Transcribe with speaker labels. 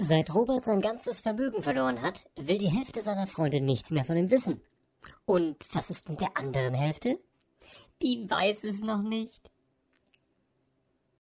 Speaker 1: Seit Robert sein ganzes Vermögen verloren hat, will die Hälfte seiner Freunde nichts mehr von ihm wissen. Und was ist mit der anderen Hälfte? Die weiß es noch nicht.